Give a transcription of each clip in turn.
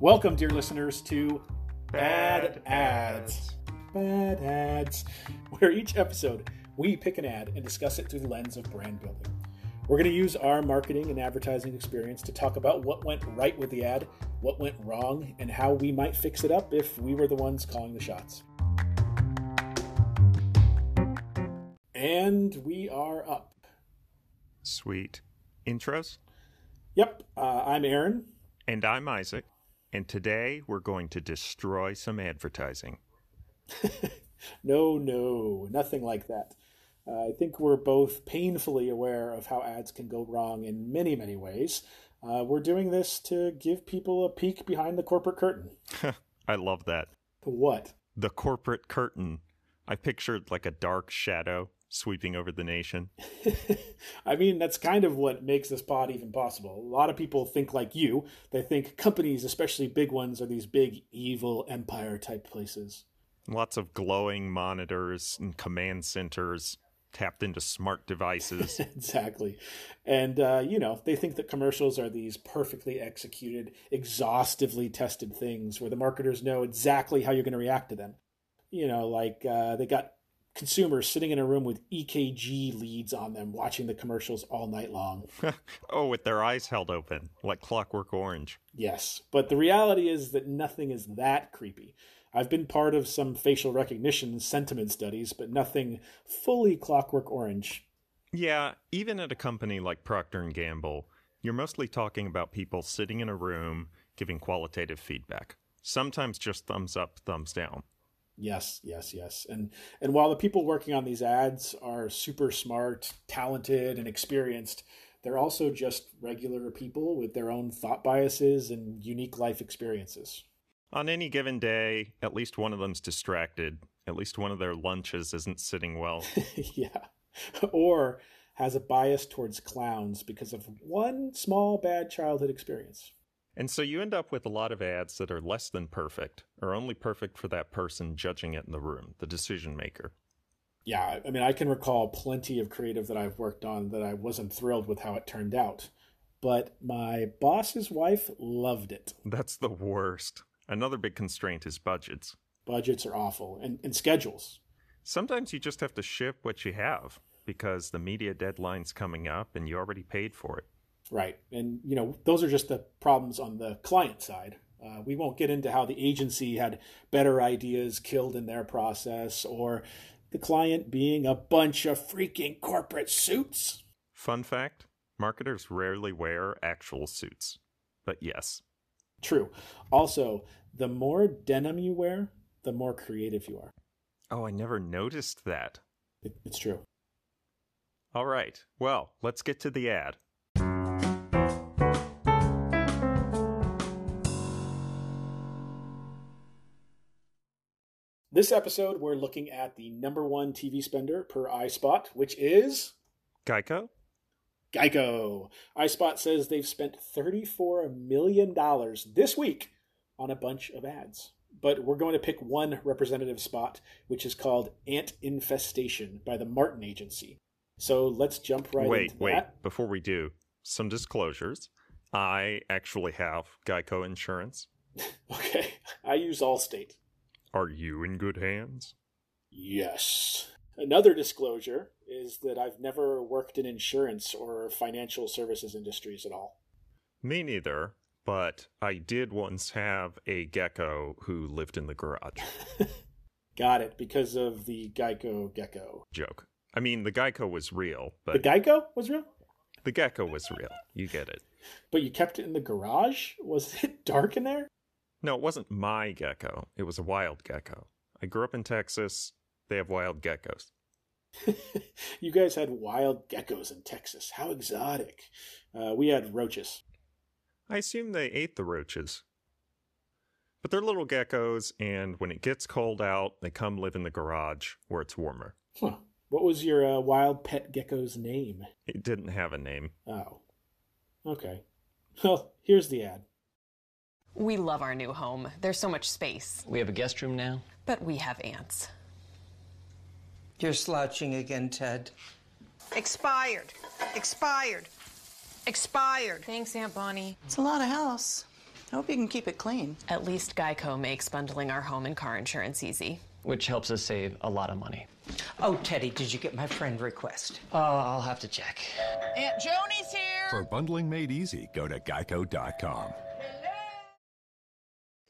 Welcome, dear listeners, to Bad Ads. Bad Ads, where each episode we pick an ad and discuss it through the lens of brand building. We're going to use our marketing and advertising experience to talk about what went right with the ad, what went wrong, and how we might fix it up if we were the ones calling the shots. And we are up. Sweet. Intros? Yep, uh, I'm Aaron. And I'm Isaac. And today we're going to destroy some advertising. no, no, nothing like that. Uh, I think we're both painfully aware of how ads can go wrong in many, many ways. Uh, we're doing this to give people a peek behind the corporate curtain. I love that. What? The corporate curtain. I pictured like a dark shadow sweeping over the nation. I mean, that's kind of what makes this pod even possible. A lot of people think like you. They think companies, especially big ones, are these big, evil empire type places. Lots of glowing monitors and command centers tapped into smart devices. exactly. And, uh, you know, they think that commercials are these perfectly executed, exhaustively tested things where the marketers know exactly how you're going to react to them. You know, like uh, they got consumers sitting in a room with EKG leads on them watching the commercials all night long. oh, with their eyes held open, like Clockwork Orange. Yes, but the reality is that nothing is that creepy. I've been part of some facial recognition sentiment studies, but nothing fully Clockwork Orange. Yeah, even at a company like Procter & Gamble, you're mostly talking about people sitting in a room giving qualitative feedback. Sometimes just thumbs up, thumbs down. Yes, yes, yes. And and while the people working on these ads are super smart, talented, and experienced, they're also just regular people with their own thought biases and unique life experiences. On any given day, at least one of them's distracted. At least one of their lunches isn't sitting well. yeah. Or has a bias towards clowns because of one small bad childhood experience. And so you end up with a lot of ads that are less than perfect, or only perfect for that person judging it in the room, the decision maker. Yeah, I mean, I can recall plenty of creative that I've worked on that I wasn't thrilled with how it turned out. But my boss's wife loved it. That's the worst. Another big constraint is budgets. Budgets are awful, and, and schedules. Sometimes you just have to ship what you have because the media deadline's coming up and you already paid for it. Right. And, you know, those are just the problems on the client side. Uh, we won't get into how the agency had better ideas killed in their process or the client being a bunch of freaking corporate suits. Fun fact marketers rarely wear actual suits. But yes. True. Also, the more denim you wear, the more creative you are. Oh, I never noticed that. It, it's true. All right. Well, let's get to the ad. This episode, we're looking at the number one TV spender per iSpot, which is Geico. Geico. iSpot says they've spent $34 million this week on a bunch of ads. But we're going to pick one representative spot, which is called Ant Infestation by the Martin Agency. So let's jump right wait, wait. that. Wait, before we do, some disclosures. I actually have Geico insurance. okay, I use Allstate. Are you in good hands? Yes. Another disclosure is that I've never worked in insurance or financial services industries at all. Me neither, but I did once have a gecko who lived in the garage. Got it, because of the Geico gecko. Joke. I mean, the Geico was real, but. The Geico was real? The gecko was real. You get it. But you kept it in the garage? Was it dark in there? No, it wasn't my gecko. It was a wild gecko. I grew up in Texas. They have wild geckos. you guys had wild geckos in Texas. How exotic. Uh, we had roaches. I assume they ate the roaches. But they're little geckos, and when it gets cold out, they come live in the garage where it's warmer. Huh. What was your uh, wild pet gecko's name? It didn't have a name. Oh. Okay. Well, here's the ad. We love our new home. There's so much space. We have a guest room now. But we have ants. You're slouching again, Ted. Expired. Expired. Expired. Thanks, Aunt Bonnie. It's a lot of house. I hope you can keep it clean. At least Geico makes bundling our home and car insurance easy. Which helps us save a lot of money. Oh, Teddy, did you get my friend request? Uh, I'll have to check. Aunt Joni's here. For bundling made easy, go to geico.com.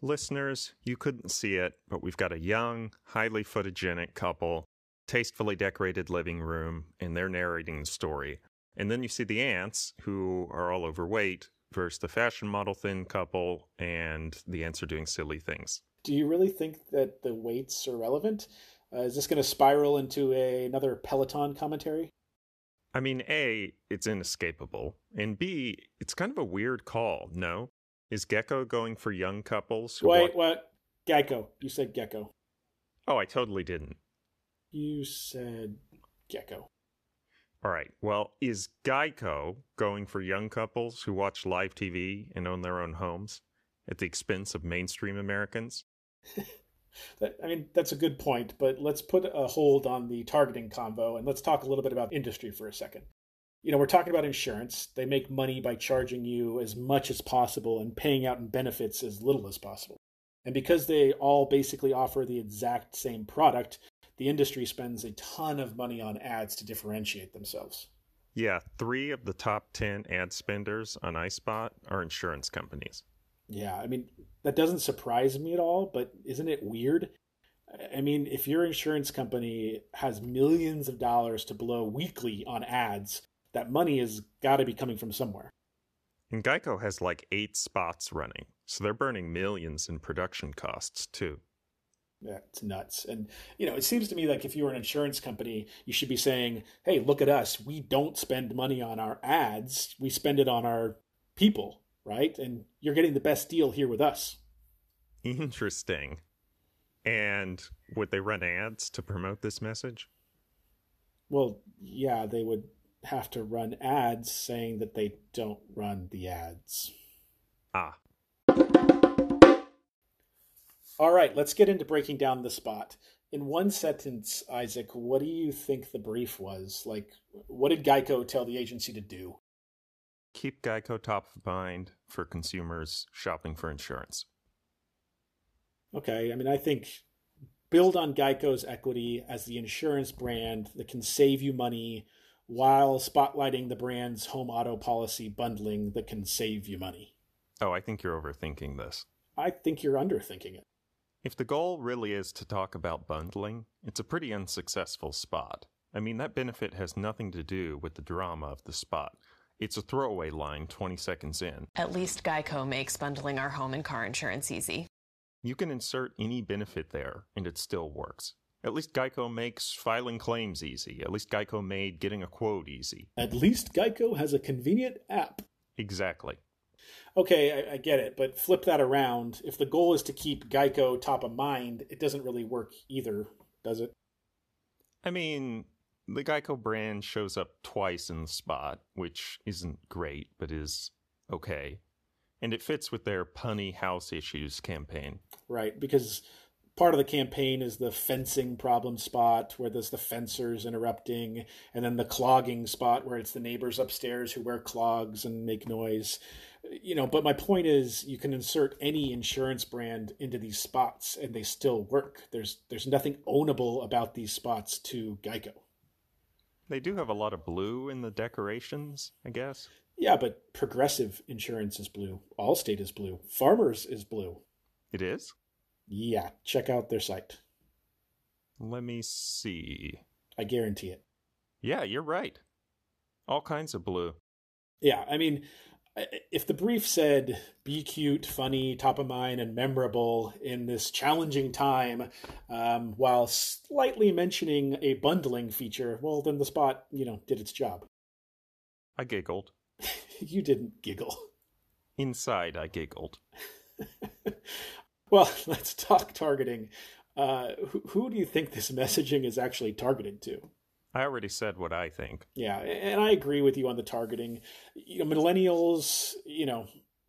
Listeners, you couldn't see it, but we've got a young, highly photogenic couple, tastefully decorated living room, and they're narrating the story. And then you see the ants, who are all overweight, versus the fashion model thin couple, and the ants are doing silly things. Do you really think that the weights are relevant? Uh, is this going to spiral into a, another Peloton commentary? I mean, A, it's inescapable, and B, it's kind of a weird call, no? Is Gecko going for young couples? who Wait, wa- what? Gecko. You said gecko. Oh, I totally didn't. You said gecko. All right. Well, is Geico going for young couples who watch live TV and own their own homes at the expense of mainstream Americans? That, I mean, that's a good point, but let's put a hold on the targeting convo and let's talk a little bit about industry for a second. You know, we're talking about insurance. They make money by charging you as much as possible and paying out in benefits as little as possible. And because they all basically offer the exact same product, the industry spends a ton of money on ads to differentiate themselves. Yeah, three of the top 10 ad spenders on iSpot are insurance companies. Yeah, I mean, that doesn't surprise me at all, but isn't it weird? I mean, if your insurance company has millions of dollars to blow weekly on ads, that money has got to be coming from somewhere. And Geico has like eight spots running, so they're burning millions in production costs too. Yeah, it's nuts. And, you know, it seems to me like if you were an insurance company, you should be saying, hey, look at us. We don't spend money on our ads, we spend it on our people, right? And you're getting the best deal here with us. Interesting. And would they run ads to promote this message? Well, yeah, they would have to run ads saying that they don't run the ads. Ah, All right, let's get into breaking down the spot. In one sentence, Isaac, what do you think the brief was? Like, what did Geico tell the agency to do? keep Geico top of mind for consumers shopping for insurance. Okay, I mean, I think build on Geico's equity as the insurance brand that can save you money while spotlighting the brand's home auto policy bundling that can save you money. Oh, I think you're overthinking this. I think you're underthinking it. If the goal really is to talk about bundling, it's a pretty unsuccessful spot. I mean, that benefit has nothing to do with the drama of the spot. It's a throwaway line 20 seconds in. At least Geico makes bundling our home and car insurance easy. You can insert any benefit there, and it still works. At least Geico makes filing claims easy. At least Geico made getting a quote easy. At least Geico has a convenient app. Exactly. Okay, I, I get it, but flip that around. If the goal is to keep Geico top of mind, it doesn't really work either, does it? I mean, the Geico brand shows up twice in the spot, which isn't great, but is okay. And it fits with their punny house issues campaign. Right, because part of the campaign is the fencing problem spot where there's the fencers interrupting, and then the clogging spot where it's the neighbors upstairs who wear clogs and make noise. You know, but my point is you can insert any insurance brand into these spots and they still work. There's there's nothing ownable about these spots to Geico. They do have a lot of blue in the decorations, I guess. Yeah, but Progressive Insurance is blue. Allstate is blue. Farmers is blue. It is? Yeah, check out their site. Let me see. I guarantee it. Yeah, you're right. All kinds of blue. Yeah, I mean, if the brief said be cute, funny, top of mind, and memorable in this challenging time, um, while slightly mentioning a bundling feature, well, then the spot, you know, did its job. I giggled. you didn't giggle. Inside, I giggled. Well, let's talk targeting. Uh, who, who do you think this messaging is actually targeted to? I already said what I think. Yeah, and I agree with you on the targeting. You know, millennials, you know,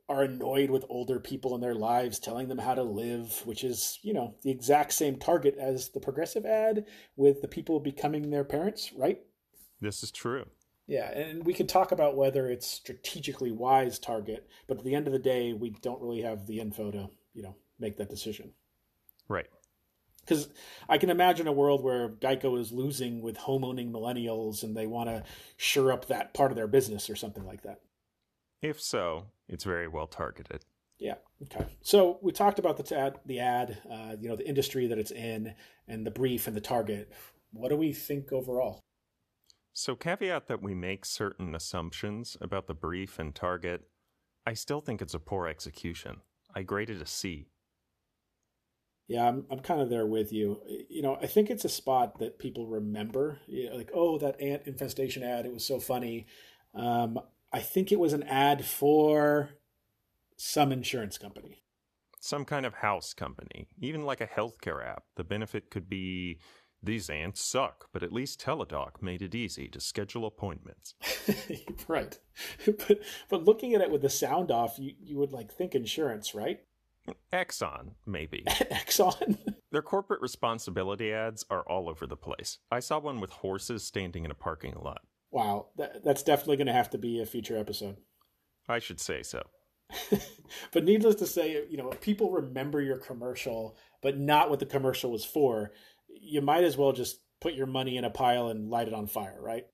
are annoyed with older people in their lives telling them how to live, which is, you know, the exact same target as the progressive ad with the people becoming their parents, right? This is true. Yeah, and we could talk about whether it's strategically wise target, but at the end of the day, we don't really have the info to, you know, make that decision. Right. Because I can imagine a world where Geico is losing with homeowning millennials and they want to shore up that part of their business or something like that. If so, it's very well targeted. Yeah. Okay. So we talked about the ad, the ad, uh, you know, the industry that it's in, and the brief and the target. What do we think overall? So, caveat that we make certain assumptions about the brief and target, I still think it's a poor execution. I graded a C. Yeah, I'm I'm kind of there with you. You know, I think it's a spot that people remember. You know, like, oh, that ant infestation ad, it was so funny. Um, I think it was an ad for some insurance company. Some kind of house company, even like a healthcare app. The benefit could be these ants suck, but at least Teladoc made it easy to schedule appointments. right. But but looking at it with the sound off, you, you would like think insurance, right? Exxon, maybe. Exxon. Their corporate responsibility ads are all over the place. I saw one with horses standing in a parking lot. Wow, that, that's definitely going to have to be a future episode. I should say so. but needless to say, you know, if people remember your commercial, but not what the commercial was for, you might as well just put your money in a pile and light it on fire, right?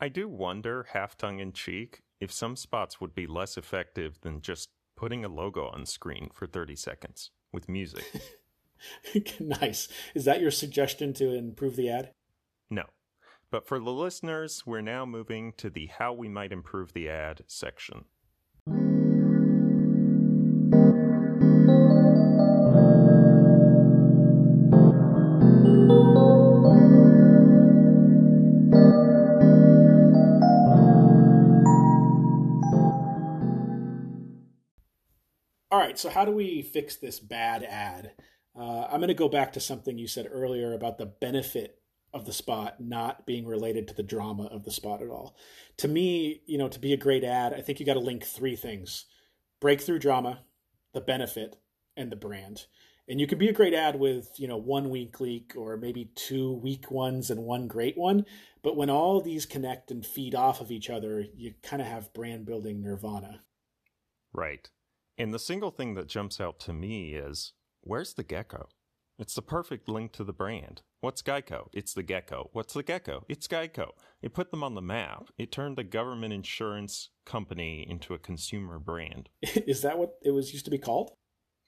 I do wonder, half tongue in cheek, if some spots would be less effective than just putting a logo on screen for 30 seconds with music. nice. Is that your suggestion to improve the ad? No. But for the listeners, we're now moving to the How We Might Improve the Ad section. Right, so how do we fix this bad ad? Uh, I'm going to go back to something you said earlier about the benefit of the spot not being related to the drama of the spot at all. To me, you know, to be a great ad, I think you got to link three things breakthrough drama, the benefit, and the brand. And you can be a great ad with, you know, one weak leak or maybe two weak ones and one great one. But when all these connect and feed off of each other, you kind of have brand building nirvana. Right. And the single thing that jumps out to me is where's the gecko? It's the perfect link to the brand. What's Geico? It's the gecko. What's the gecko? It's Geico. It put them on the map. It turned the government insurance company into a consumer brand. Is that what it was used to be called?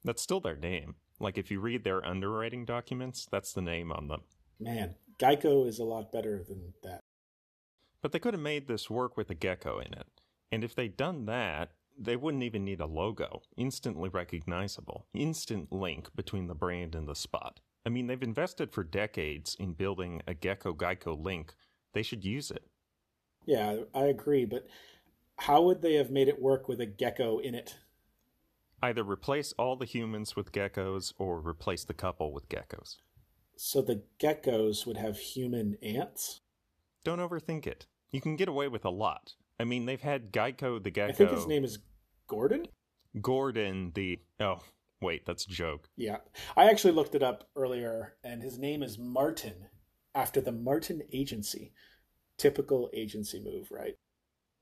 That's still their name. Like if you read their underwriting documents, that's the name on them. Man, Geico is a lot better than that. But they could have made this work with a gecko in it. And if they'd done that, they wouldn't even need a logo, instantly recognizable, instant link between the brand and the spot. I mean, they've invested for decades in building a Gecko Geico link. They should use it. Yeah, I agree, but how would they have made it work with a gecko in it? Either replace all the humans with geckos or replace the couple with geckos. So the geckos would have human ants? Don't overthink it. You can get away with a lot. I mean, they've had Geico the gecko. I think his name is Gordon? Gordon the. Oh, wait, that's a joke. Yeah. I actually looked it up earlier, and his name is Martin, after the Martin Agency. Typical agency move, right?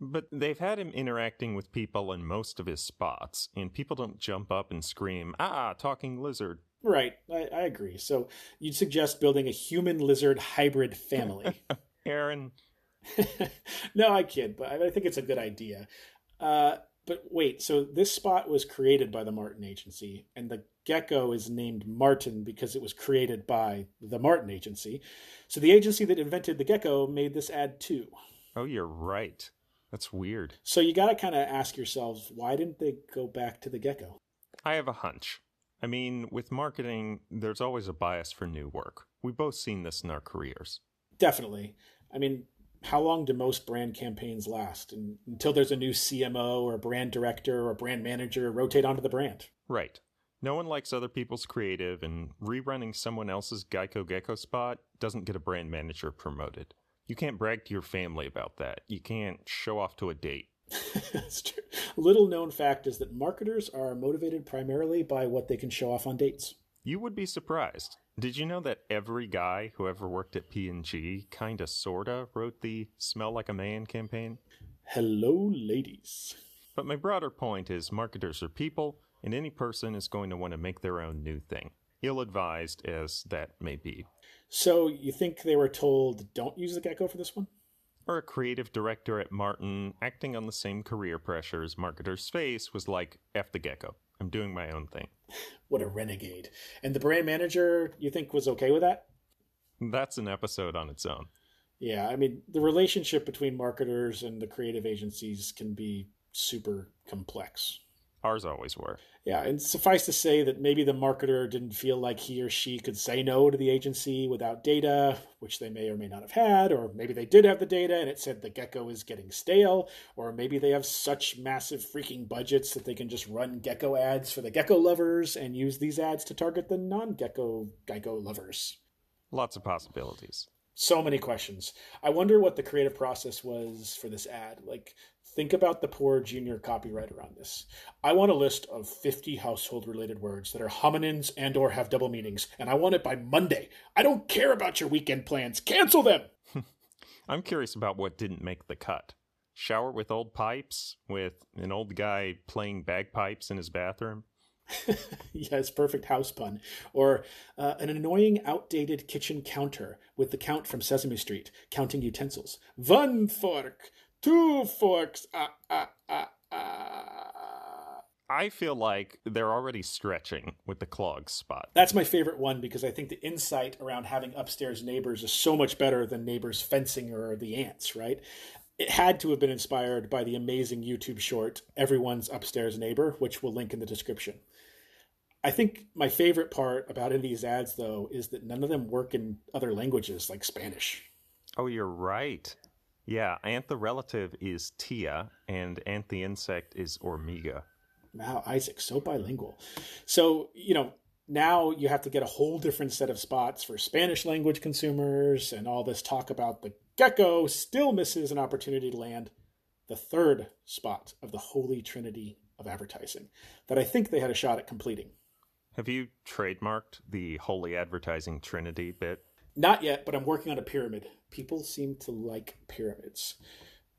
But they've had him interacting with people in most of his spots, and people don't jump up and scream, ah, talking lizard. Right, I, I agree. So you'd suggest building a human lizard hybrid family. Aaron. no, I kid, but I think it's a good idea. Uh, but wait, so this spot was created by the Martin Agency, and the gecko is named Martin because it was created by the Martin Agency. So the agency that invented the gecko made this ad too. Oh, you're right. That's weird. So you got to kind of ask yourselves, why didn't they go back to the gecko? I have a hunch. I mean, with marketing, there's always a bias for new work. We've both seen this in our careers. Definitely. I mean, how long do most brand campaigns last? And until there's a new CMO or a brand director or a brand manager rotate onto the brand. Right. No one likes other people's creative, and rerunning someone else's Geico Gecko spot doesn't get a brand manager promoted. You can't brag to your family about that. You can't show off to a date. That's true. Little known fact is that marketers are motivated primarily by what they can show off on dates. You would be surprised. Did you know that every guy who ever worked at P&G kinda sorta wrote the Smell Like a Man campaign? Hello, ladies. But my broader point is marketers are people, and any person is going to want to make their own new thing, ill advised as that may be. So you think they were told don't use the gecko for this one? Or a creative director at Martin, acting on the same career pressures marketers face, was like, F the gecko. I'm doing my own thing. What a renegade. And the brand manager, you think, was okay with that? That's an episode on its own. Yeah, I mean, the relationship between marketers and the creative agencies can be super complex. Ours always were. Yeah, and suffice to say that maybe the marketer didn't feel like he or she could say no to the agency without data, which they may or may not have had, or maybe they did have the data and it said the gecko is getting stale, or maybe they have such massive freaking budgets that they can just run gecko ads for the gecko lovers and use these ads to target the non gecko gecko lovers. Lots of possibilities. So many questions. I wonder what the creative process was for this ad. Like, think about the poor junior copywriter on this. I want a list of 50 household related words that are homonyms and or have double meanings, and I want it by Monday. I don't care about your weekend plans. Cancel them. I'm curious about what didn't make the cut. Shower with old pipes, with an old guy playing bagpipes in his bathroom. yes, perfect house pun. Or uh, an annoying, outdated kitchen counter with the count from Sesame Street, counting utensils. One fork, two forks, ah, ah, ah, ah. I feel like they're already stretching with the clog spot. That's my favorite one because I think the insight around having upstairs neighbors is so much better than neighbors fencing or the ants, right? It had to have been inspired by the amazing YouTube short, Everyone's Upstairs Neighbor, which we'll link in the description. I think my favorite part about any of these ads, though, is that none of them work in other languages like Spanish. Oh, you're right. Yeah, Ant the relative is Tia, and Ant the insect is Hormiga. Wow, Isaac, so bilingual. So, you know, now you have to get a whole different set of spots for Spanish language consumers, and all this talk about the gecko still misses an opportunity to land the third spot of the holy trinity of advertising that I think they had a shot at completing. Have you trademarked the holy advertising trinity bit? Not yet, but I'm working on a pyramid. People seem to like pyramids.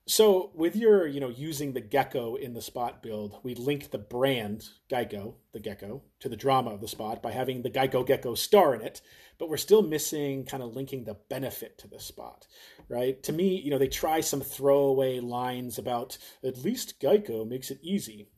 So with your, you know, using the gecko in the spot build, we linked the brand Geico, the gecko, to the drama of the spot by having the Geico gecko star in it, but we're still missing kind of linking the benefit to the spot, right? To me, you know, they try some throwaway lines about at least Geico makes it easy.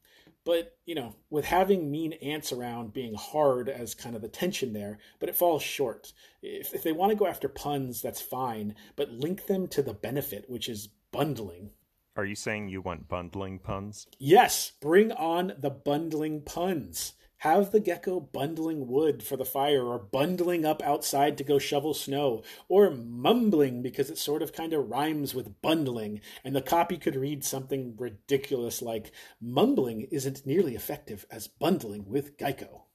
But, you know, with having mean ants around being hard as kind of the tension there, but it falls short. If, if they want to go after puns, that's fine, but link them to the benefit, which is bundling. Are you saying you want bundling puns? Yes, bring on the bundling puns. Have the gecko bundling wood for the fire, or bundling up outside to go shovel snow, or mumbling because it sort of kind of rhymes with bundling, and the copy could read something ridiculous like Mumbling isn't nearly effective as bundling with gecko.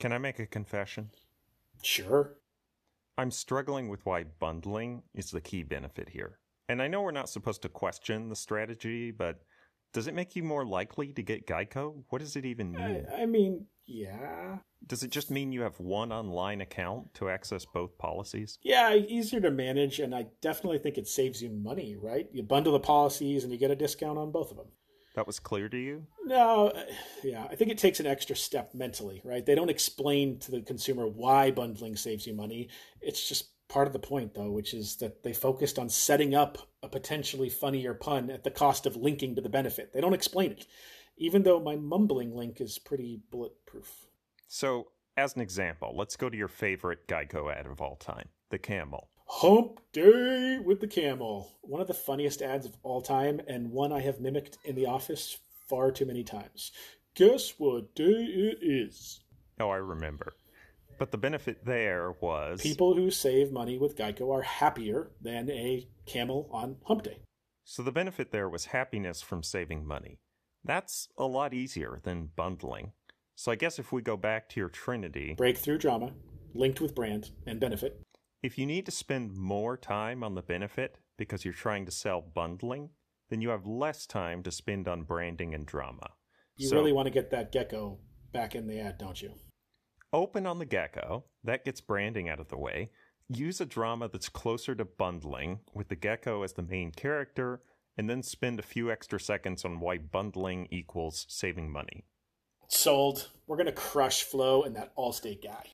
Can I make a confession? Sure. I'm struggling with why bundling is the key benefit here. And I know we're not supposed to question the strategy, but does it make you more likely to get Geico? What does it even mean? I, I mean, yeah. Does it just mean you have one online account to access both policies? Yeah, easier to manage, and I definitely think it saves you money, right? You bundle the policies and you get a discount on both of them. That was clear to you? No, yeah, I think it takes an extra step mentally, right? They don't explain to the consumer why bundling saves you money. It's just part of the point, though, which is that they focused on setting up a potentially funnier pun at the cost of linking to the benefit. They don't explain it, even though my mumbling link is pretty bulletproof. So, as an example, let's go to your favorite Geico ad of all time the camel. Hump Day with the Camel. One of the funniest ads of all time, and one I have mimicked in the office far too many times. Guess what day it is? Oh, I remember. But the benefit there was People who save money with Geico are happier than a camel on Hump Day. So the benefit there was happiness from saving money. That's a lot easier than bundling. So I guess if we go back to your trinity, Breakthrough drama, linked with brand and benefit. if you need to spend more time on the benefit because you're trying to sell bundling, then you have less time to spend on branding and drama. You So- really want to get that gecko back in the ad, don't you? Open on the gecko, that gets branding out of the way. Use a drama that's closer to bundling, with the gecko as the main character, and then spend a few extra seconds on why bundling equals saving money. Sold. We're going to crush Flo and that Allstate guy.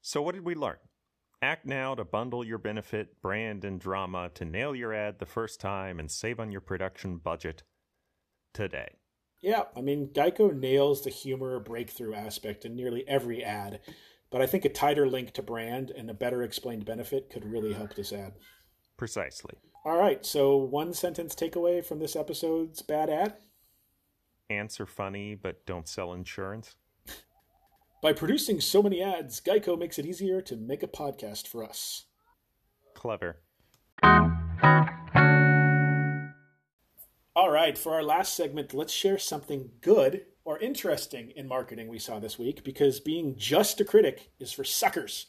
So, what did we learn? Act now to bundle your benefit, brand, and drama to nail your ad the first time and save on your production budget today. Yeah, I mean, Geico nails the humor breakthrough aspect in nearly every ad, but I think a tighter link to brand and a better explained benefit could really help this ad. Precisely. All right, so one sentence takeaway from this episode's bad ad. Answer funny, but don't sell insurance. By producing so many ads, Geico makes it easier to make a podcast for us. Clever. All right, for our last segment, let's share something good or interesting in marketing we saw this week because being just a critic is for suckers.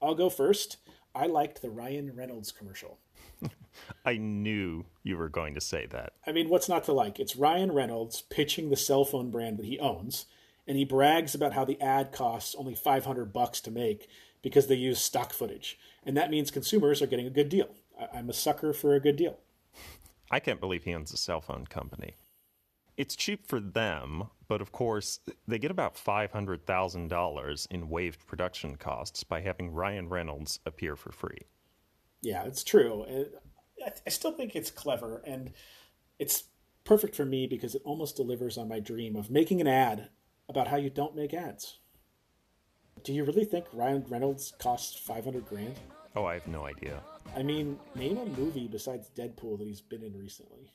I'll go first. I liked the Ryan Reynolds commercial. I knew you were going to say that. I mean, what's not to like? It's Ryan Reynolds pitching the cell phone brand that he owns, and he brags about how the ad costs only 500 bucks to make because they use stock footage. And that means consumers are getting a good deal. I- I'm a sucker for a good deal. I can't believe he owns a cell phone company. It's cheap for them, but of course, they get about $500,000 in waived production costs by having Ryan Reynolds appear for free. Yeah, it's true. I still think it's clever, and it's perfect for me because it almost delivers on my dream of making an ad about how you don't make ads. Do you really think Ryan Reynolds costs 500 grand? Oh, I have no idea. I mean, name a movie besides Deadpool that he's been in recently.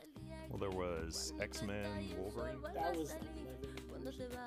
Well, there was X Men Wolverine. That was 11 years ago.